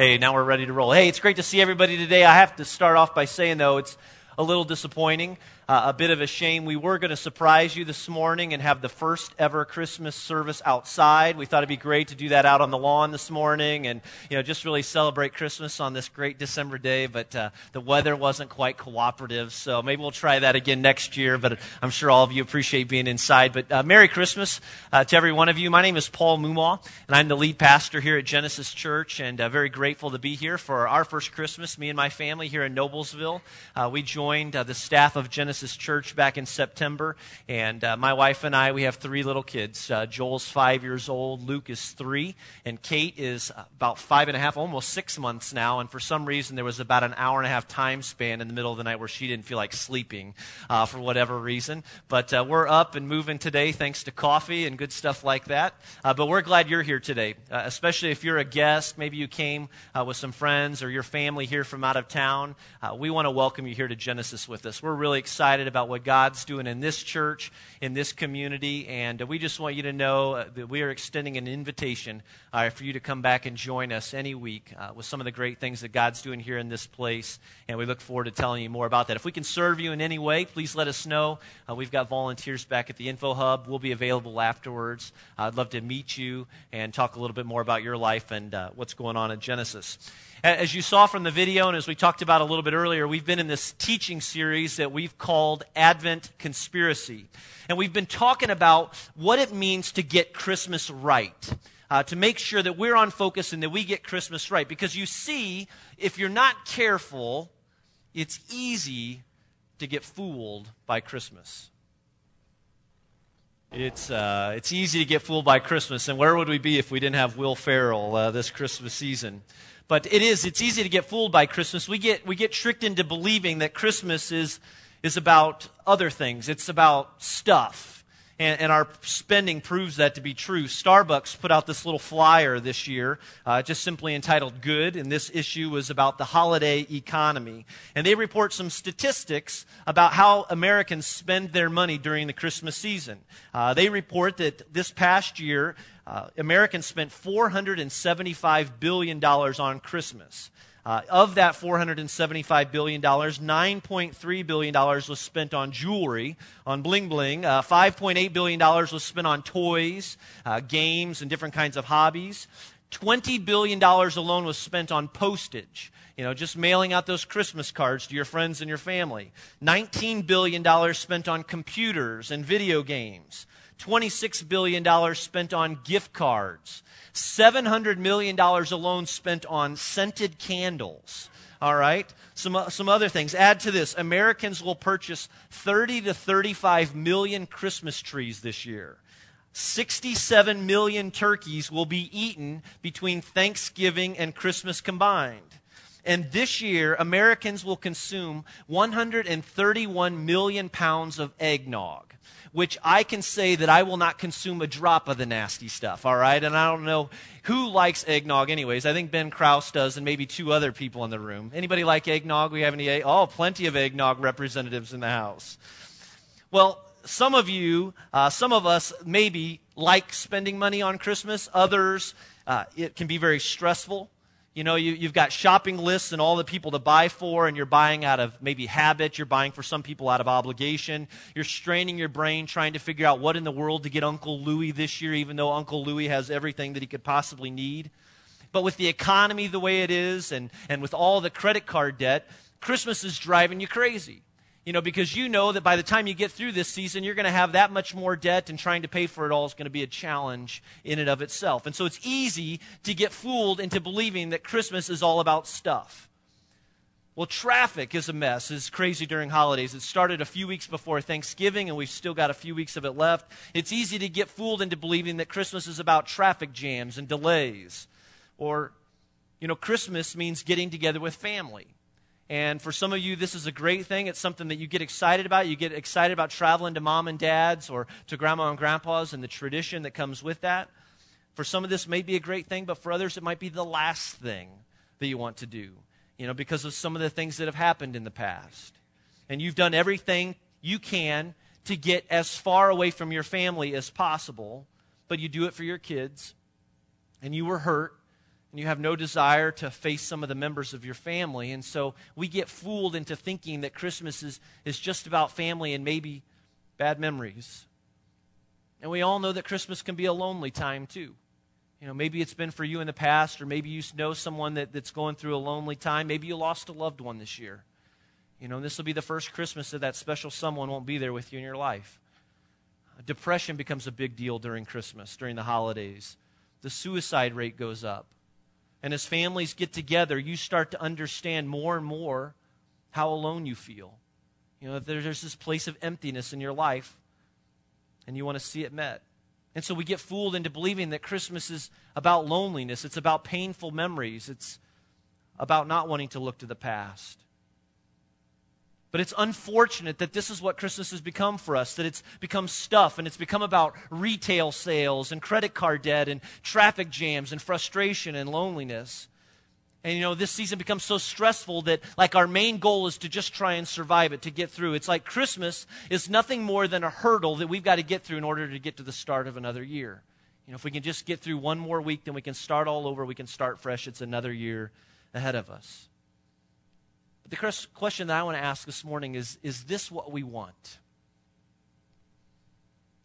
Hey, now we're ready to roll. Hey, it's great to see everybody today. I have to start off by saying, though, it's a little disappointing uh, a bit of a shame. We were going to surprise you this morning and have the first ever Christmas service outside. We thought it'd be great to do that out on the lawn this morning and, you know, just really celebrate Christmas on this great December day. But uh, the weather wasn't quite cooperative, so maybe we'll try that again next year. But I'm sure all of you appreciate being inside. But uh, Merry Christmas uh, to every one of you. My name is Paul Mumaw, and I'm the lead pastor here at Genesis Church, and uh, very grateful to be here for our first Christmas. Me and my family here in Noblesville. Uh, we joined the staff of Genesis Genesis Church back in September. And uh, my wife and I, we have three little kids. Uh, Joel's five years old, Luke is three, and Kate is about five and a half, almost six months now. And for some reason, there was about an hour and a half time span in the middle of the night where she didn't feel like sleeping uh, for whatever reason. But uh, we're up and moving today thanks to coffee and good stuff like that. Uh, but we're glad you're here today, uh, especially if you're a guest. Maybe you came with some friends or your family here from out of town. we want to welcome you here to Genesis with us. We're really excited excited about what God's doing in this church, in this community, and we just want you to know uh, that we are extending an invitation uh, for you to come back and join us any week uh, with some of the great things that God's doing here in this place, and we look forward to telling you more about that. If we can serve you in any way, please let us know. Uh, we've got volunteers back at the Info Hub. We'll be available afterwards. I'd love to meet you and talk a little bit more about your life and uh, what's going on at Genesis. As you saw from the video, and as we talked about a little bit earlier, we've been in this teaching series that we've called Advent Conspiracy. And we've been talking about what it means to get Christmas right. Uh, to make sure that we're on focus and that we get Christmas right. Because you see, if you're not careful, it's easy to get fooled by Christmas. It's, uh, it's easy to get fooled by Christmas. And where would we be if we didn't have Will Ferrell uh, this Christmas season? But it is, it's easy to get fooled by Christmas. We get, we get tricked into believing that Christmas is, is about other things. It's about stuff. And, and, our spending proves that to be true. Starbucks put out this little flyer this year, uh, just simply entitled Good, and this issue was about the holiday economy. And they report some statistics about how Americans spend their money during the Christmas season. Uh, they report that this past year, uh, Americans spent $475 billion on Christmas. Uh, of that $475 billion, $9.3 billion was spent on jewelry, on bling bling. Uh, $5.8 billion was spent on toys, uh, games, and different kinds of hobbies. $20 billion alone was spent on postage. You know, just mailing out those Christmas cards to your friends and your family. $19 billion spent on computers and video games. $26 billion spent on gift cards, $700 million alone spent on scented candles. All right? Some, uh, some other things. Add to this Americans will purchase 30 to 35 million Christmas trees this year. 67 million turkeys will be eaten between Thanksgiving and Christmas combined. And this year, Americans will consume 131 million pounds of eggnog which I can say that I will not consume a drop of the nasty stuff, all right? And I don't know who likes eggnog anyways. I think Ben Kraus does and maybe two other people in the room. Anybody like eggnog? We have any egg? Oh, plenty of eggnog representatives in the house. Well, some of you, uh, some of us maybe like spending money on Christmas. Others, uh, it can be very stressful. You know, you, have got shopping lists and all the people to buy for, and you're buying out of maybe habit. You're buying for some people out of obligation. You're straining your brain trying to figure out what in the world to get Uncle Louie this year, even though Uncle Louie has everything that he could possibly need. But with the economy the way it is, and, and with all the credit card debt, Christmas is driving you crazy. You know, because you know that by the time you get through this season, you're going to have that much more debt, and trying to pay for it all is going to be a challenge in and of itself. And so it's easy to get fooled into believing that Christmas is all about stuff. Well, traffic is a mess. It's crazy during holidays. It started a few weeks before Thanksgiving, and we've still got a few weeks of it left. It's easy to get fooled into believing that Christmas is about traffic jams and delays. Or, you know, Christmas means getting together with family. And for some of you, this is a great thing. It's something that you get excited about. You get excited about traveling to mom and dad's or to grandma and grandpa's and the tradition that comes with that. For some of this may be a great thing, but for others, it might be the last thing that you want to do, you know, because of some of the things that have happened in the past. And you've done everything you can to get as far away from your family as possible, but you do it for your kids, and you were hurt, and you have no desire to face some of the members of your family. And so we get fooled into thinking that Christmas is, is just about family and maybe bad memories. And we all know that Christmas can be a lonely time too. You know, maybe it's been for you in the past, or maybe you know someone that, that's going through a lonely time. Maybe you lost a loved one this year. You know, this will be the first Christmas that that special someone won't be there with you in your life. Depression becomes a big deal during Christmas, during the holidays. The suicide rate goes up. And as families get together, you start to understand more and more how alone you feel. You know, there's this place of emptiness in your life, and you want to see it met. And so we get fooled into believing that Christmas is about loneliness, it's about painful memories, it's about not wanting to look to the past. But it's unfortunate that this is what Christmas has become for us, that it's become stuff and it's become about retail sales and credit card debt and traffic jams and frustration and loneliness. And you know, this season becomes so stressful that like our main goal is to just try and survive it, to get through. It's like Christmas is nothing more than a hurdle that we've got to get through in order to get to the start of another year. You know, if we can just get through one more week, then we can start all over, we can start fresh. It's another year ahead of us. The question that I want to ask this morning is Is this what we want?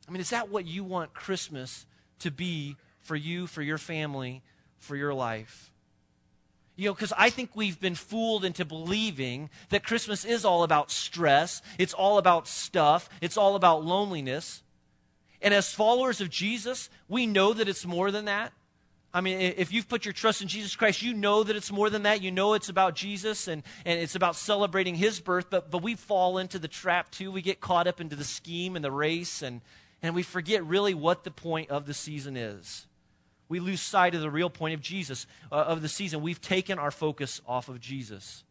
I mean, is that what you want Christmas to be for you, for your family, for your life? You know, because I think we've been fooled into believing that Christmas is all about stress, it's all about stuff, it's all about loneliness. And as followers of Jesus, we know that it's more than that. I mean, if you've put your trust in Jesus Christ, you know that it's more than that. You know it's about Jesus and, and it's about celebrating his birth, but, but we fall into the trap too. We get caught up into the scheme and the race, and, and we forget really what the point of the season is. We lose sight of the real point of Jesus, uh, of the season. We've taken our focus off of Jesus.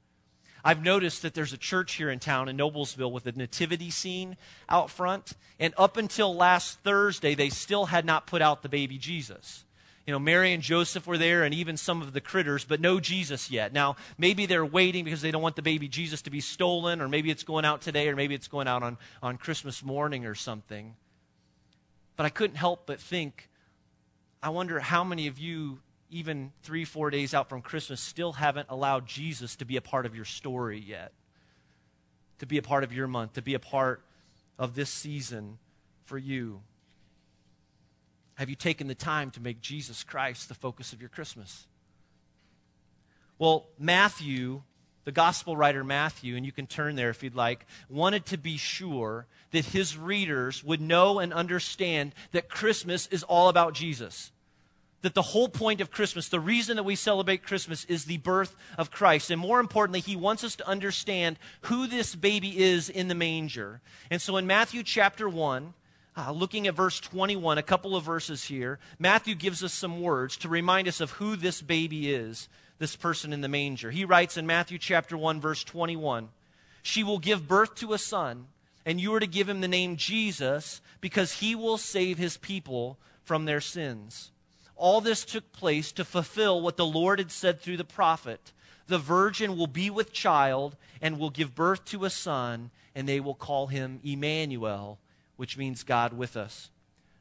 I've noticed that there's a church here in town in Noblesville with a nativity scene out front, and up until last Thursday, they still had not put out the baby Jesus you know, Mary and Joseph were there and even some of the critters, but no Jesus yet. Now, maybe they're waiting because they don't want the baby Jesus to be stolen, or maybe it's going out today, or maybe it's going out on, on Christmas morning or something. But I couldn't help but think, I wonder how many of you, even three, four days out from Christmas, still haven't allowed Jesus to be a part of your story yet, to be a part of your month, to be a part of this season for you. Have you taken the time to make Jesus Christ the focus of your Christmas? Well, Matthew, the gospel writer Matthew, and you can turn there if you'd like, wanted to be sure that his readers would know and understand that Christmas is all about Jesus. That the whole point of Christmas, the reason that we celebrate Christmas, is the birth of Christ. And more importantly, he wants us to understand who this baby is in the manger. And so in Matthew chapter 1, uh, looking at verse 21, a couple of verses here, Matthew gives us some words to remind us of who this baby is, this person in the manger. He writes in Matthew chapter 1, verse 21 She will give birth to a son, and you are to give him the name Jesus, because he will save his people from their sins. All this took place to fulfill what the Lord had said through the prophet. The virgin will be with child and will give birth to a son, and they will call him Emmanuel which means God with us.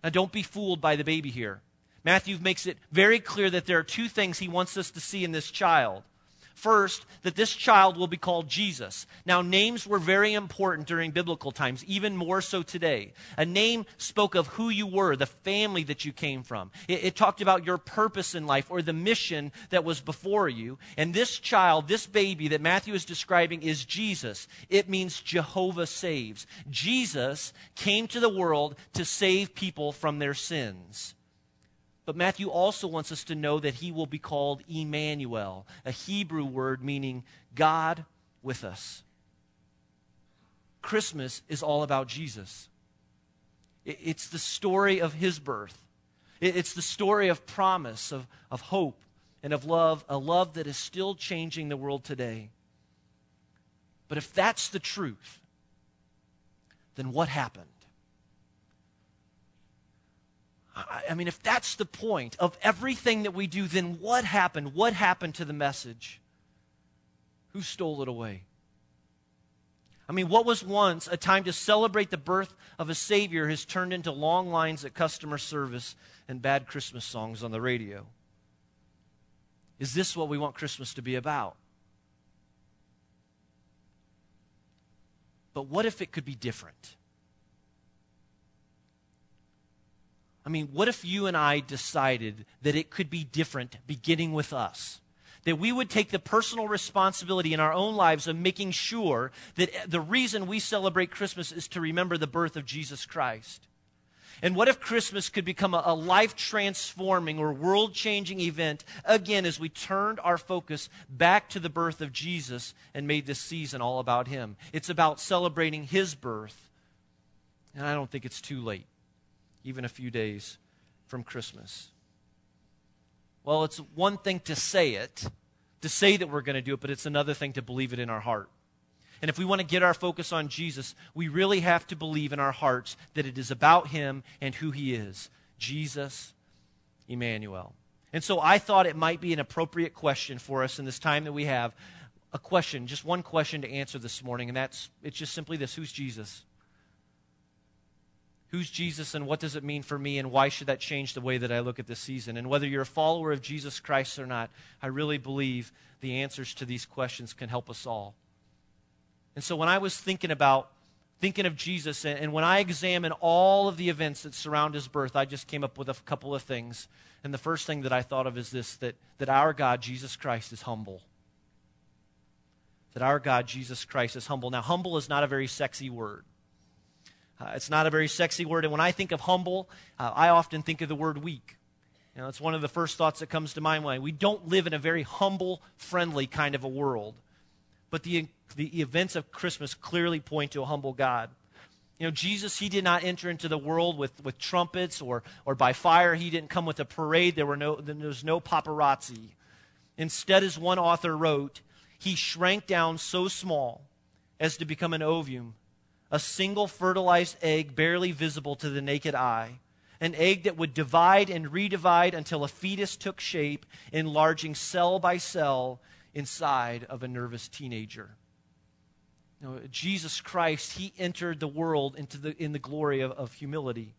Now, don't be fooled by the baby here. Matthew makes it very clear that there are two things he wants us to see in this child. First, that this child will be called Jesus. Now, names were very important during biblical times, even more so today. A name spoke of who you were, the family that you came from. It, it, talked about your purpose in life or the mission that was before you. And this child, this baby that Matthew is describing, is Jesus. It means Jehovah saves. Jesus came to the world to save people from their sins. But Matthew also wants us to know that he will be called Emmanuel, a Hebrew word meaning God with us. Christmas is all about Jesus. It's the story of his birth. It's the story of promise, of, of hope, and of love, a love that is still changing the world today. But if that's the truth, then what happened? I mean, if that's the point of everything that we do, then what happened? What happened to the message? Who stole it away? I mean, what was once a time to celebrate the birth of a Savior has turned into long lines at customer service and bad Christmas songs on the radio. Is this what we want Christmas to be about? But what if it could be different? I mean, what if you and I decided that it could be different beginning with us? That we would take the personal responsibility in our own lives of making sure that the reason we celebrate Christmas is to remember the birth of Jesus Christ. And what if Christmas could become a, a life transforming or world changing event again as we turned our focus back to the birth of Jesus and made this season all about Him? It's about celebrating His birth. And I don't think it's too late, even a few days from Christmas. Well, it's one thing to say it, to say that we're going to do it, but it's another thing to believe it in our heart. And if we want to get our focus on Jesus, we really have to believe in our hearts that it is about him and who he is Jesus, Emmanuel. And so I thought it might be an appropriate question for us in this time that we have. A question, just one question to answer this morning, and that's it's just simply this Who's Jesus? Who's Jesus and what does it mean for me, and why should that change the way that I look at this season? And whether you're a follower of Jesus Christ or not, I really believe the answers to these questions can help us all. And so when I was thinking about thinking of Jesus, and, and when I examine all of the events that surround his birth, I just came up with a couple of things. And the first thing that I thought of is this that, that our God, Jesus Christ, is humble. That our God, Jesus Christ, is humble. Now, humble is not a very sexy word. Uh, it's not a very sexy word. And when I think of humble, uh, I often think of the word weak. You know, it's one of the first thoughts that comes to my mind. We don't live in a very humble, friendly kind of a world. But the the events of Christmas clearly point to a humble God. You know, Jesus, he did not enter into the world with, with trumpets or, or by fire. He didn't come with a parade. There, were no, there was no paparazzi. Instead, as one author wrote, he shrank down so small as to become an ovum, a single fertilized egg barely visible to the naked eye, an egg that would divide and redivide until a fetus took shape, enlarging cell by cell inside of a nervous teenager. You know, Jesus Christ, he entered the world into the, in the glory of, of humility.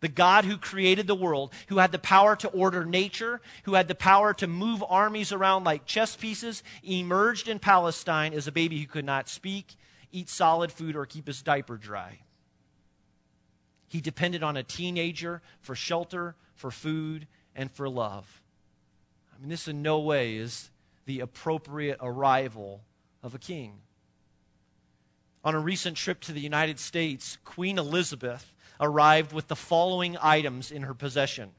The God who created the world, who had the power to order nature, who had the power to move armies around like chess pieces, emerged in Palestine as a baby who could not speak, eat solid food, or keep his diaper dry. He depended on a teenager for shelter, for food, and for love. I mean, this in no way is the appropriate arrival of a king. On a recent trip to the United States, Queen Elizabeth arrived with the following items in her possession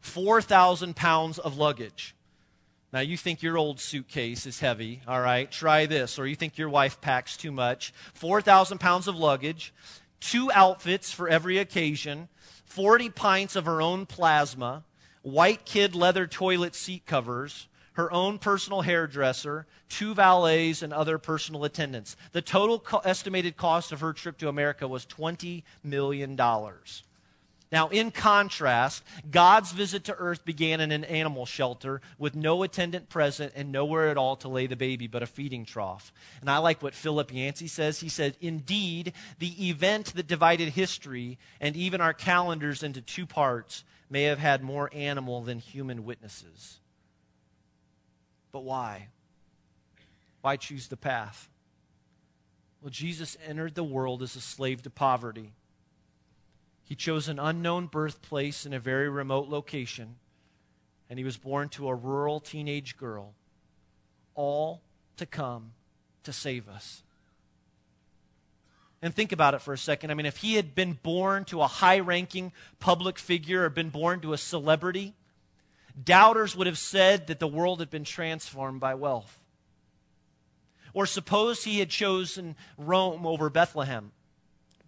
4,000 pounds of luggage. Now, you think your old suitcase is heavy, all right? Try this. Or you think your wife packs too much. 4,000 pounds of luggage, two outfits for every occasion, 40 pints of her own plasma, white kid leather toilet seat covers, her own personal hairdresser, two valets, and other personal attendants. The total co- estimated cost of her trip to America was $20 million. Now, in contrast, God's visit to earth began in an animal shelter with no attendant present and nowhere at all to lay the baby but a feeding trough. And I like what Philip Yancey says. He said, Indeed, the event that divided history and even our calendars into two parts may have had more animal than human witnesses. But why? Why choose the path? Well, Jesus entered the world as a slave to poverty. He chose an unknown birthplace in a very remote location, and he was born to a rural teenage girl, all to come to save us. And think about it for a second. I mean, if he had been born to a high ranking public figure or been born to a celebrity, doubters would have said that the world had been transformed by wealth. Or suppose he had chosen Rome over Bethlehem,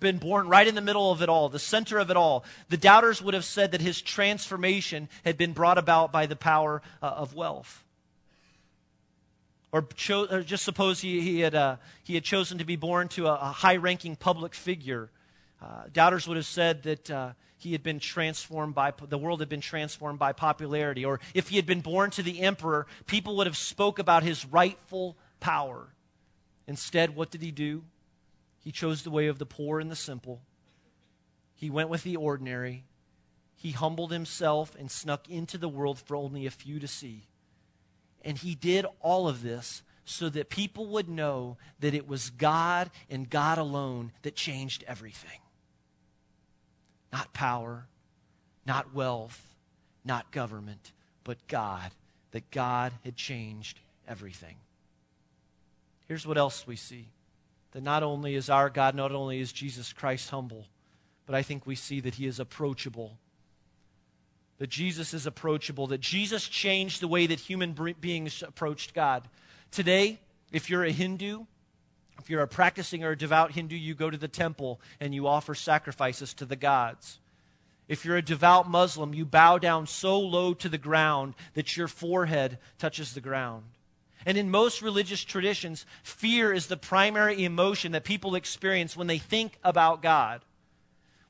been born right in the middle of it all, the center of it all. The doubters would have said that his transformation had been brought about by the power uh, of wealth. Or, cho- or, just suppose he, he had, uh, he had chosen to be born to a, a high ranking public figure. Uh, doubters would have said that uh, he had been transformed by the world had been transformed by popularity or if he had been born to the emperor people would have spoke about his rightful power instead what did he do he chose the way of the poor and the simple he went with the ordinary he humbled himself and snuck into the world for only a few to see And he did all of this so that people would know that it was God and God alone that changed everything. Not power, not wealth, not government, but God, that God had changed everything. Here's what else we see that not only is our God, not only is Jesus Christ humble, but I think we see that he is approachable. That Jesus is approachable, that Jesus changed the way that human beings approached God. Today, if you're a Hindu, if you're a practicing or a devout Hindu, you go to the temple and you offer sacrifices to the gods. If you're a devout Muslim, you bow down so low to the ground that your forehead touches the ground. And in most religious traditions, fear is the primary emotion that people experience when they think about God.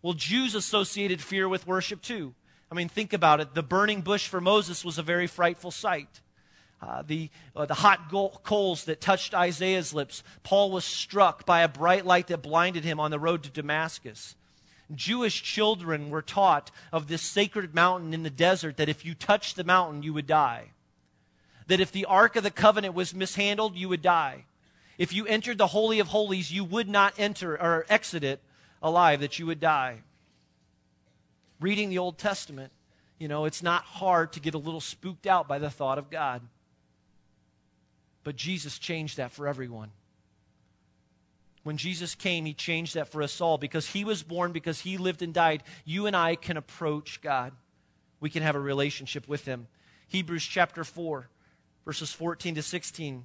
Well, Jews associated fear with worship too. I mean, think about it. The burning bush for Moses was a very frightful sight. Uh, the, uh, the hot coals that touched Isaiah's lips. Paul was struck by a bright light that blinded him on the road to Damascus. Jewish children were taught of this sacred mountain in the desert that if you touched the mountain, you would die. That if the Ark of the Covenant was mishandled, you would die. If you entered the Holy of Holies, you would not enter or exit it alive, that you would die. Reading the Old Testament, you know, it's not hard to get a little spooked out by the thought of God. But Jesus changed that for everyone. When Jesus came, he changed that for us all because he was born, because he lived and died. You and I can approach God. We can have a relationship with him. Hebrews chapter 4, verses 14 to 16.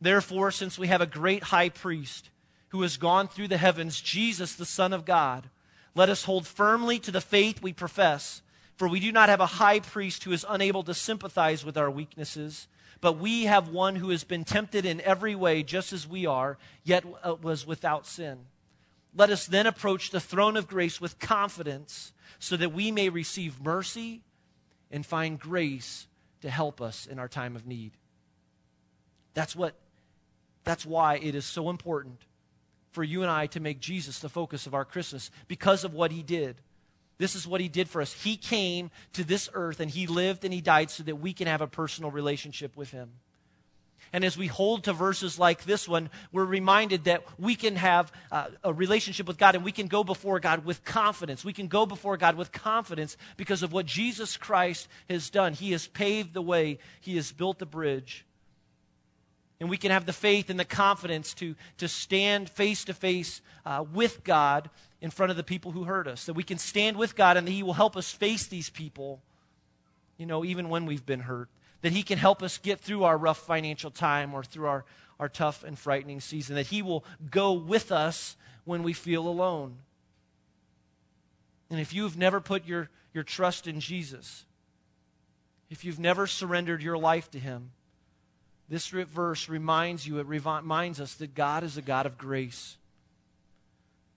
Therefore, since we have a great high priest who has gone through the heavens, Jesus, the Son of God, let us hold firmly to the faith we profess. For we do not have a high priest who is unable to sympathize with our weaknesses but we have one who has been tempted in every way, just as we are, yet was without sin. Let us then approach the throne of grace with confidence so that we may receive mercy and find grace to help us in our time of need. That's what that's why it is so important for you and I to make Jesus the focus of our Christmas because of what he did. This is what he did for us. He came to this earth and he lived and he died so that we can have a personal relationship with him. And as we hold to verses like this one, we're reminded that we can have uh, a relationship with God and we can go before God with confidence. We can go before God with confidence because of what Jesus Christ has done. He has paved the way, He has built the bridge. And we can have the faith and the confidence to, to stand face to face with God in front of the people who hurt us. That we can stand with God and that He will help us face these people, you know, even when we've been hurt. That He can help us get through our rough financial time or through our, our tough and frightening season. That He will go with us when we feel alone. And if you've never put your, your trust in Jesus, if you've never surrendered your life to Him, this verse reminds you, it reminds us that God is a God of grace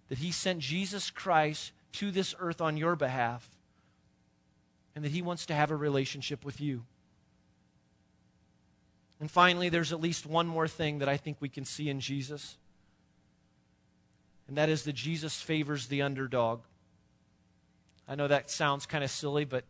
that He sent Jesus Christ to this earth on your behalf, and that He wants to have a relationship with you. And finally, there's at least one more thing that I think we can see in Jesus, and that is that Jesus favors the underdog. I know that sounds kind of silly, but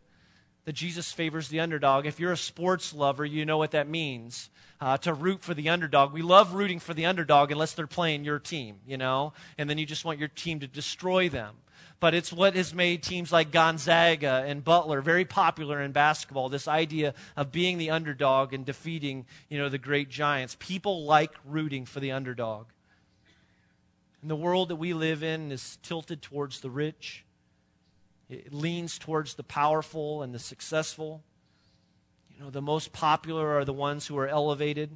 that Jesus favors the underdog. If you're a sports lover, you know what that means uh, to root for the underdog. We love rooting for the underdog unless they're playing your team, you know, and then you just want your team to destroy them. But it's what has made teams like Gonzaga and Butler very popular in basketball. This idea of being the underdog and defeating, you know, the great giants. People like rooting for the underdog. And the world that we live in is tilted towards the rich it leans towards the powerful and the successful. You know, the most popular are the ones who are elevated.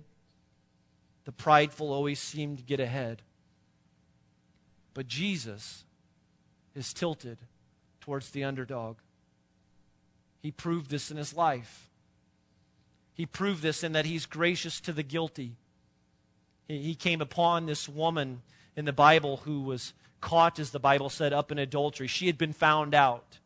The prideful always seem to get ahead. But Jesus is tilted towards the underdog. He proved this in his life. He proved this in that he's gracious to the guilty. He came upon this woman in the Bible who was caught, as the Bible said, up in adultery. She had been found out.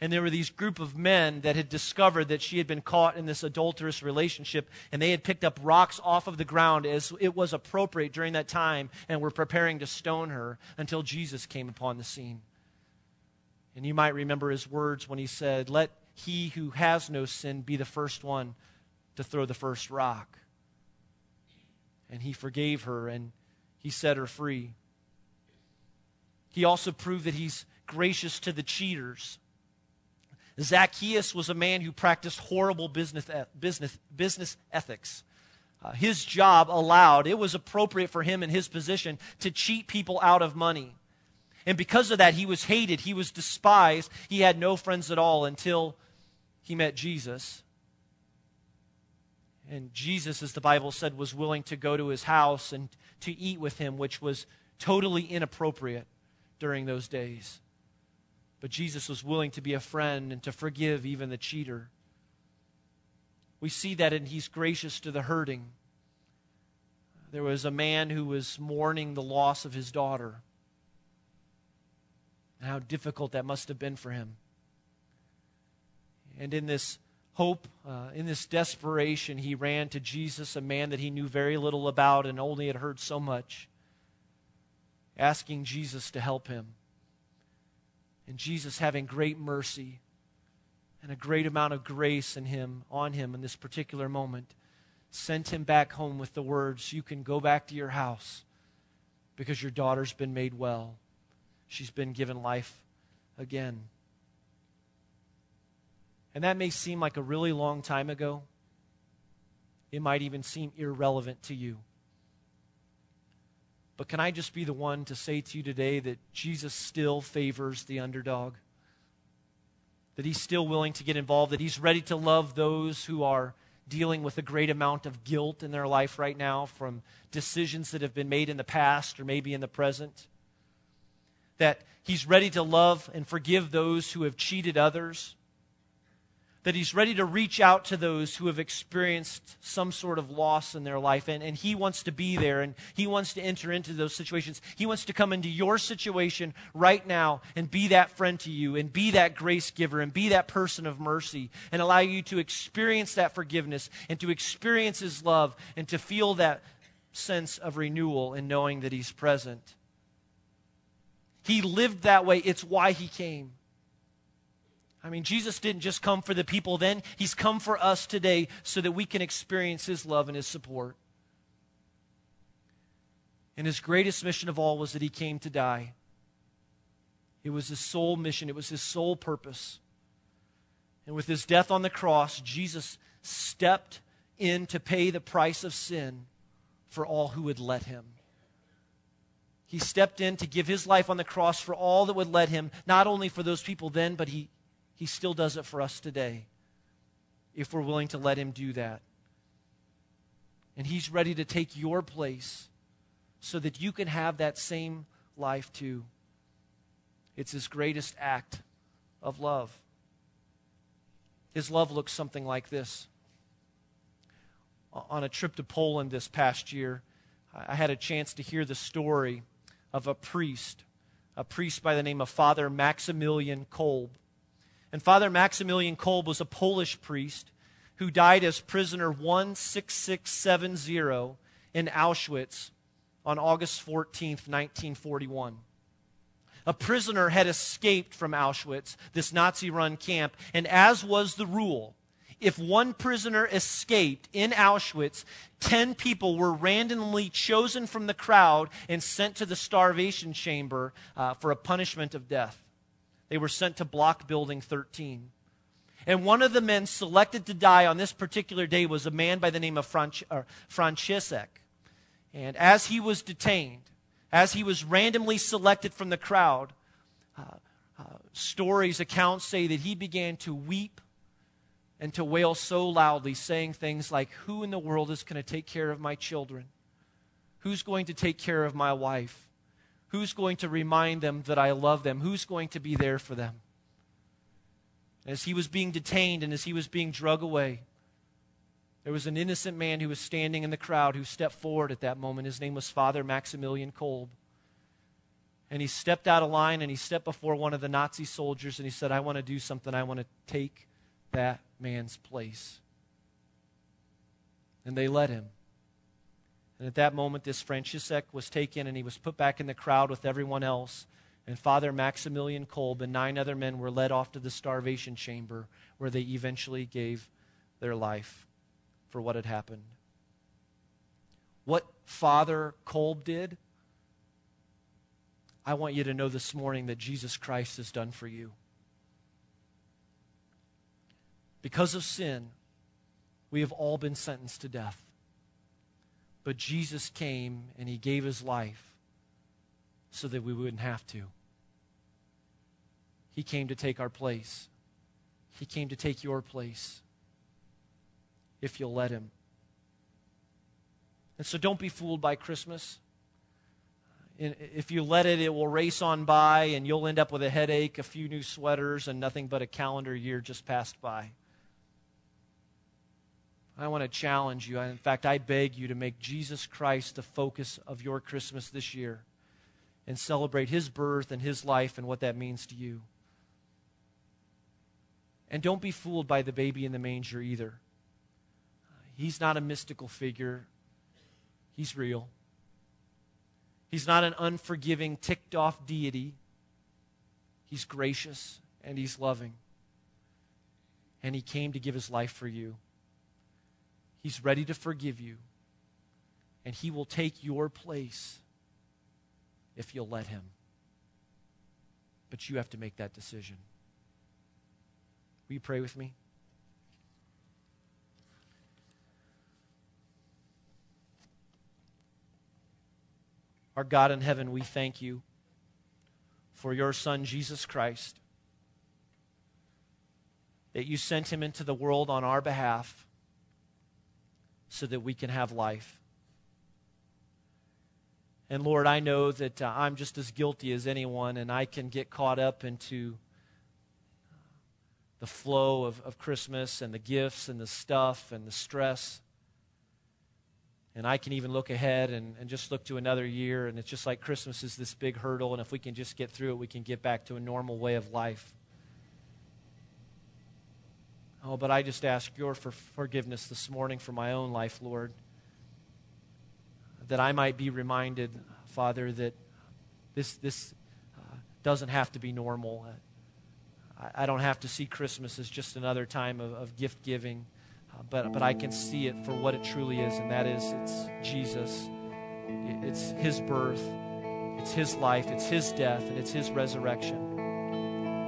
And there were these group of men that had discovered that she had been caught in this adulterous relationship, and they had picked up rocks off of the ground as it was appropriate during that time and were preparing to stone her until Jesus came upon the scene. And you might remember his words when he said, Let he who has no sin be the first one to throw the first rock. And he forgave her and he set her free. He also proved that he's gracious to the cheaters. Zacchaeus was a man who practiced horrible business, business, business ethics. Uh, his job allowed, it was appropriate for him in his position to cheat people out of money. And because of that, he was hated, he was despised, he had no friends at all until he met Jesus. And Jesus, as the Bible said, was willing to go to his house and to eat with him, which was totally inappropriate during those days. But Jesus was willing to be a friend and to forgive even the cheater. We see that, and he's gracious to the hurting. There was a man who was mourning the loss of his daughter, and how difficult that must have been for him. And in this hope, uh, in this desperation, he ran to Jesus, a man that he knew very little about and only had heard so much, asking Jesus to help him. And Jesus, having great mercy and a great amount of grace in him, on him in this particular moment, sent him back home with the words, You can go back to your house because your daughter's been made well. She's been given life again. And that may seem like a really long time ago. It might even seem irrelevant to you. But can I just be the one to say to you today that Jesus still favors the underdog? That he's still willing to get involved, that he's ready to love those who are dealing with a great amount of guilt in their life right now from decisions that have been made in the past or maybe in the present. That he's ready to love and forgive those who have cheated others that he's ready to reach out to those who have experienced some sort of loss in their life. And, and he wants to be there and he wants to enter into those situations. He wants to come into your situation right now and be that friend to you and be that grace giver and be that person of mercy and allow you to experience that forgiveness and to experience his love and to feel that sense of renewal in knowing that he's present. He lived that way. It's why he came. I mean, Jesus didn't just come for the people then, He's come for us today so that we can experience His love and His support. And His greatest mission of all was that He came to die. It was His sole mission, it was His sole purpose. And with His death on the cross, Jesus stepped in to pay the price of sin for all who would let Him. He stepped in to give his life on the cross for all that would let him, not only for those people then, but he, he still does it for us today if we're willing to let Him do that. And He's ready to take your place so that you can have that same life too. It's His greatest act of love. His love looks something like this. On a trip to Poland this past year, I had a chance to hear the story of a priest, a priest by the name of Father Maximilian Kolb. And Father Maximilian Kolb was a Polish priest who died as prisoner 16670 in Auschwitz on August 14, 1941. A prisoner had escaped from Auschwitz, this Nazi run camp, and as was the rule, if one prisoner escaped in Auschwitz, 10 people were randomly chosen from the crowd and sent to the starvation chamber uh, for a punishment of death. They were sent to block building 13. And one of the men selected to die on this particular day was a man by the name of Franch- Franciszek. And as he was detained, as he was randomly selected from the crowd, uh, uh, stories, accounts say that he began to weep and to wail so loudly, saying things like, Who in the world is going to take care of my children? Who's going to take care of my wife? Who's going to remind them that I love them? Who's going to be there for them? As he was being detained and as he was being drug away, there was an innocent man who was standing in the crowd who stepped forward at that moment. His name was Father Maximilian Kolbe. And he stepped out of line and he stepped before one of the Nazi soldiers and he said, I want to do something. I want to take that man's place. And they let him. And at that moment, this Franciszek was taken and he was put back in the crowd with everyone else. And Father Maximilian Kolb and nine other men were led off to the starvation chamber where they eventually gave their life. for what had happened. What Father Kolb did, I want you to know this morning that Jesus Christ has done for you. Because of sin, we have all been sentenced to death. But Jesus came and he gave his life so that we wouldn't have to. He came to take our place. He came to take your place if you'll let him. And so don't be fooled by Christmas. If you let it, it will race on by and you'll end up with a headache, a few new sweaters, and nothing but a calendar year just passed by. I want to challenge you. In fact, I beg you to make Jesus Christ the focus of your Christmas this year and celebrate his birth and his life and what that means to you. And don't be fooled by the baby in the manger either. He's not a mystical figure, he's real. He's not an unforgiving, ticked off deity. He's gracious and he's loving. And he came to give his life for you. He's ready to forgive you. And he will take your place if you'll let him. But you have to make that decision. Will you pray with me? Our God in heaven, we thank you for your Son, Jesus Christ, that you sent him into the world on our behalf so that we can have life. And Lord, I know that uh, I'm just as guilty as anyone, and I can get caught up into the flow of, of Christmas and the gifts and the stuff and the stress. And I can even look ahead and, and just look to another year, and it's just like Christmas is this big hurdle, and if we can just get through it, we can get back to a normal way of life. Oh, but I just ask your for forgiveness this morning for my own life, Lord, that I might be reminded, Father, that this, this uh, doesn't have to be normal. I, I, don't have to see Christmas as just another time of, of gift giving but, but I can see it for what it truly is, and that is it's Jesus. It's his birth, it's his life, it's his death, and it's his resurrection.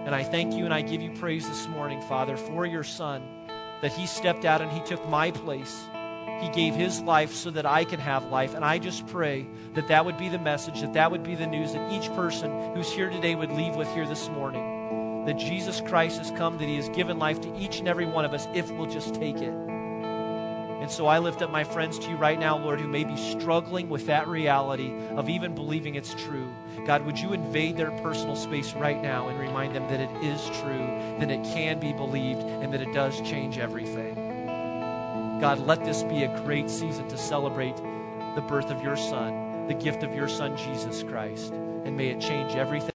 And I thank you and I give you praise this morning, Father, for your Son, that he stepped out and he took my place. He gave his life so that I can have life. And I just pray that that would be the message, that that would be the news that each person who's here today would leave with here this morning that Jesus Christ has come, that He has given life to each and every one of us if we'll just take it. And so I lift up my friends to you right now, Lord, who may be struggling with that reality of even believing it's true. God, would you invade their personal space right now and remind them that it is true, that it can be believed, and that it does change everything. God, let this be a great season to celebrate the birth of your Son, the gift of your Son, Jesus Christ, and may it change everything.